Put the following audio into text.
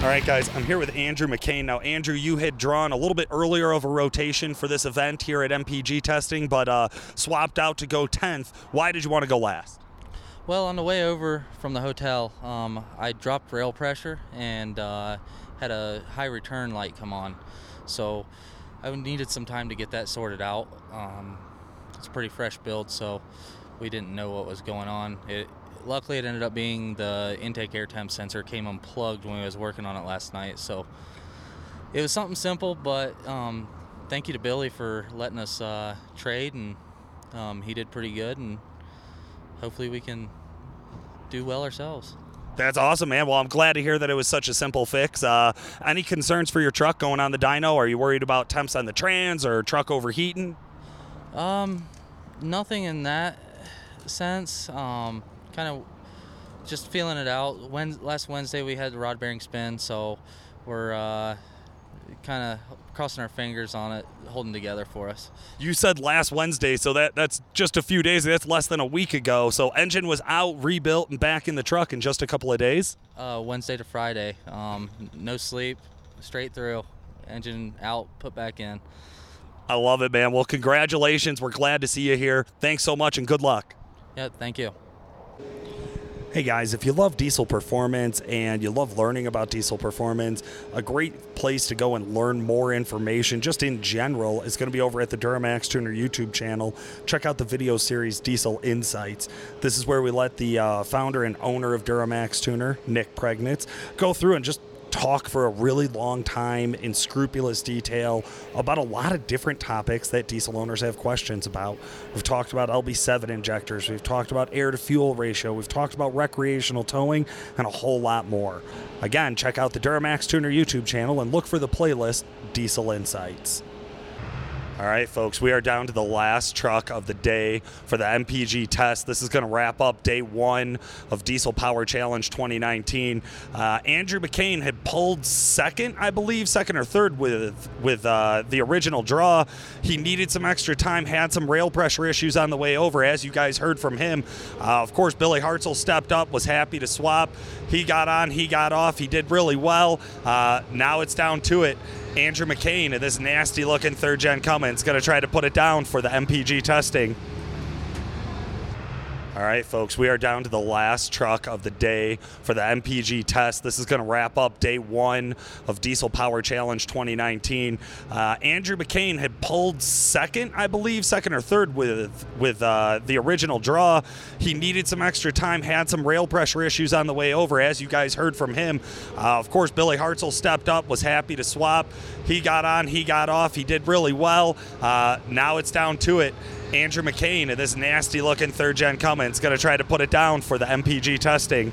All right, guys, I'm here with Andrew McCain. Now, Andrew, you had drawn a little bit earlier of a rotation for this event here at MPG testing, but uh, swapped out to go 10th. Why did you want to go last? Well, on the way over from the hotel, um, I dropped rail pressure and uh, had a high return light come on. So I needed some time to get that sorted out. Um, it's a pretty fresh build, so we didn't know what was going on. It, luckily, it ended up being the intake air temp sensor came unplugged when we was working on it last night. So it was something simple, but um, thank you to Billy for letting us uh, trade, and um, he did pretty good, and hopefully we can do well ourselves. That's awesome, man. Well, I'm glad to hear that it was such a simple fix. Uh, any concerns for your truck going on the dyno? Are you worried about temps on the trans or truck overheating? Um, nothing in that sense. Um, kind of just feeling it out. When last Wednesday we had the rod bearing spin, so we're uh, kind of crossing our fingers on it, holding together for us. You said last Wednesday, so that that's just a few days. That's less than a week ago. So engine was out, rebuilt, and back in the truck in just a couple of days. Uh, Wednesday to Friday, um, no sleep, straight through. Engine out, put back in. I love it, man. Well, congratulations. We're glad to see you here. Thanks so much, and good luck. Yeah, thank you. Hey guys, if you love diesel performance and you love learning about diesel performance, a great place to go and learn more information just in general is going to be over at the Duramax Tuner YouTube channel. Check out the video series Diesel Insights. This is where we let the uh, founder and owner of Duramax Tuner, Nick Priegnitz, go through and just talk for a really long time in scrupulous detail about a lot of different topics that diesel owners have questions about. We've talked about LB7 injectors, we've talked about air to fuel ratio, we've talked about recreational towing, and a whole lot more. Again, check out the Duramax Tuner YouTube channel and look for the playlist Diesel Insights. All right, folks, we are down to the last truck of the day for the MPG test. This is going to wrap up day one of Diesel Power Challenge 2019. Uh, Andrew McCain had pulled second, I believe, second or third with with uh, the original draw. He needed some extra time, had some rail pressure issues on the way over, as you guys heard from him. Uh, of course, Billy Hartzell stepped up, was happy to swap. He got on, he got off, he did really well. Uh, now it's down to it. Andrew McCain and this nasty looking third gen Cummins going to try to put it down for the MPG testing. All right, folks, we are down to the last truck of the day for the MPG test. This is going to wrap up day one of Diesel Power Challenge 2019. Uh, Andrew McCain had pulled second, I believe, second or third with with uh, the original draw. He needed some extra time, had some rail pressure issues on the way over, as you guys heard from him. Uh, of course, Billy Hartzell stepped up, was happy to swap. He got on, he got off, he did really well. Uh, now it's down to it. Andrew McCain and this nasty looking third gen Cummins going to try to put it down for the MPG testing.